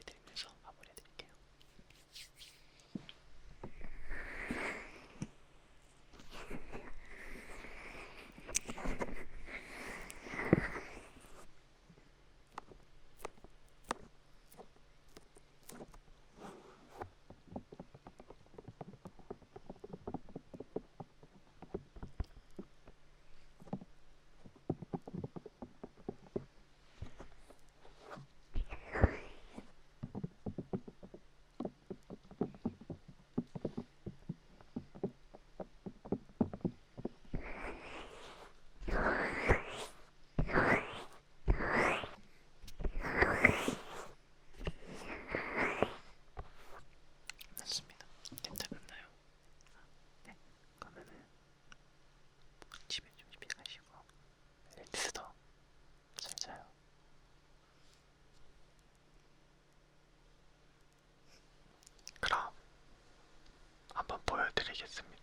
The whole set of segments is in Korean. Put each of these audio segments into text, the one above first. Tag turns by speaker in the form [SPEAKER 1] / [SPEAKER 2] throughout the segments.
[SPEAKER 1] 해드리면서 마무리해드리겠습니다. 보여드리겠습니다.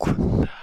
[SPEAKER 1] 困难。